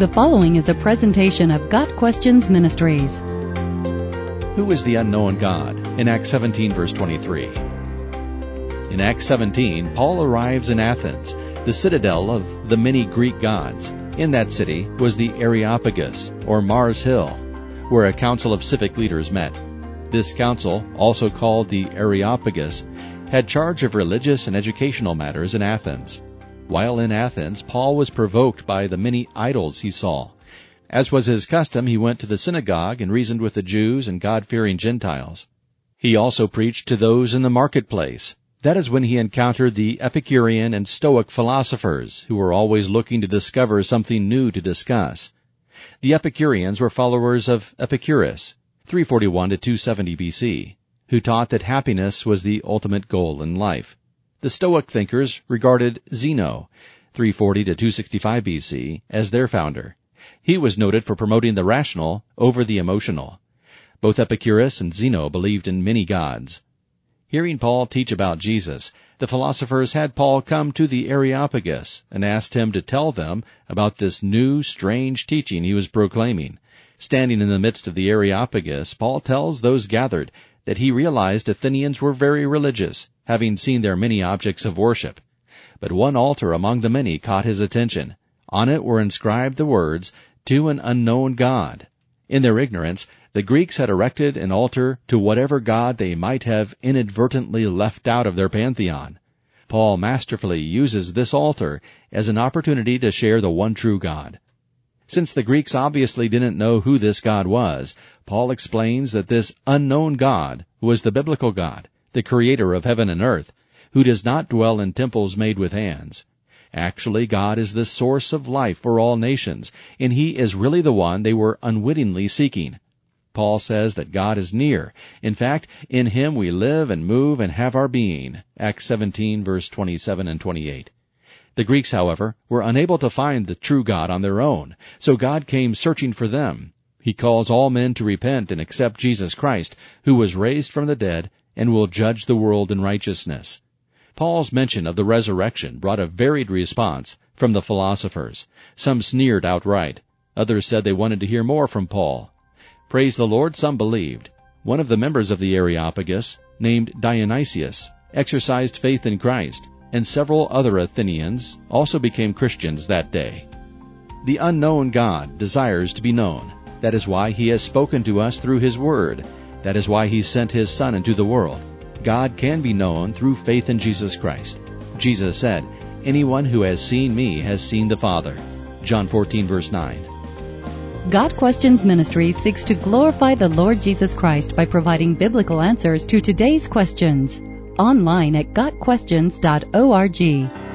The following is a presentation of Got Questions Ministries. Who is the unknown God? In Acts 17 verse 23. In Acts 17, Paul arrives in Athens, the citadel of the many Greek gods. In that city was the Areopagus, or Mars Hill, where a council of civic leaders met. This council, also called the Areopagus, had charge of religious and educational matters in Athens. While in Athens, Paul was provoked by the many idols he saw. As was his custom, he went to the synagogue and reasoned with the Jews and God-fearing Gentiles. He also preached to those in the marketplace. That is when he encountered the Epicurean and Stoic philosophers, who were always looking to discover something new to discuss. The Epicureans were followers of Epicurus, 341 to 270 BC, who taught that happiness was the ultimate goal in life. The Stoic thinkers regarded Zeno, 340 to 265 BC, as their founder. He was noted for promoting the rational over the emotional. Both Epicurus and Zeno believed in many gods. Hearing Paul teach about Jesus, the philosophers had Paul come to the Areopagus and asked him to tell them about this new, strange teaching he was proclaiming. Standing in the midst of the Areopagus, Paul tells those gathered that he realized Athenians were very religious, having seen their many objects of worship. But one altar among the many caught his attention. On it were inscribed the words, To an unknown God. In their ignorance, the Greeks had erected an altar to whatever god they might have inadvertently left out of their pantheon. Paul masterfully uses this altar as an opportunity to share the one true God. Since the Greeks obviously didn't know who this God was, Paul explains that this unknown God was the biblical God, the creator of heaven and earth, who does not dwell in temples made with hands. Actually, God is the source of life for all nations, and He is really the one they were unwittingly seeking. Paul says that God is near. In fact, in Him we live and move and have our being. Acts 17 verse 27 and 28. The Greeks, however, were unable to find the true God on their own, so God came searching for them. He calls all men to repent and accept Jesus Christ, who was raised from the dead and will judge the world in righteousness. Paul's mention of the resurrection brought a varied response from the philosophers. Some sneered outright. Others said they wanted to hear more from Paul. Praise the Lord, some believed. One of the members of the Areopagus, named Dionysius, exercised faith in Christ and several other Athenians also became Christians that day. The unknown God desires to be known. That is why He has spoken to us through His Word. That is why He sent His Son into the world. God can be known through faith in Jesus Christ. Jesus said, Anyone who has seen me has seen the Father. John 14 verse 9. Got Questions Ministry seeks to glorify the Lord Jesus Christ by providing biblical answers to today's questions online at gotquestions.org.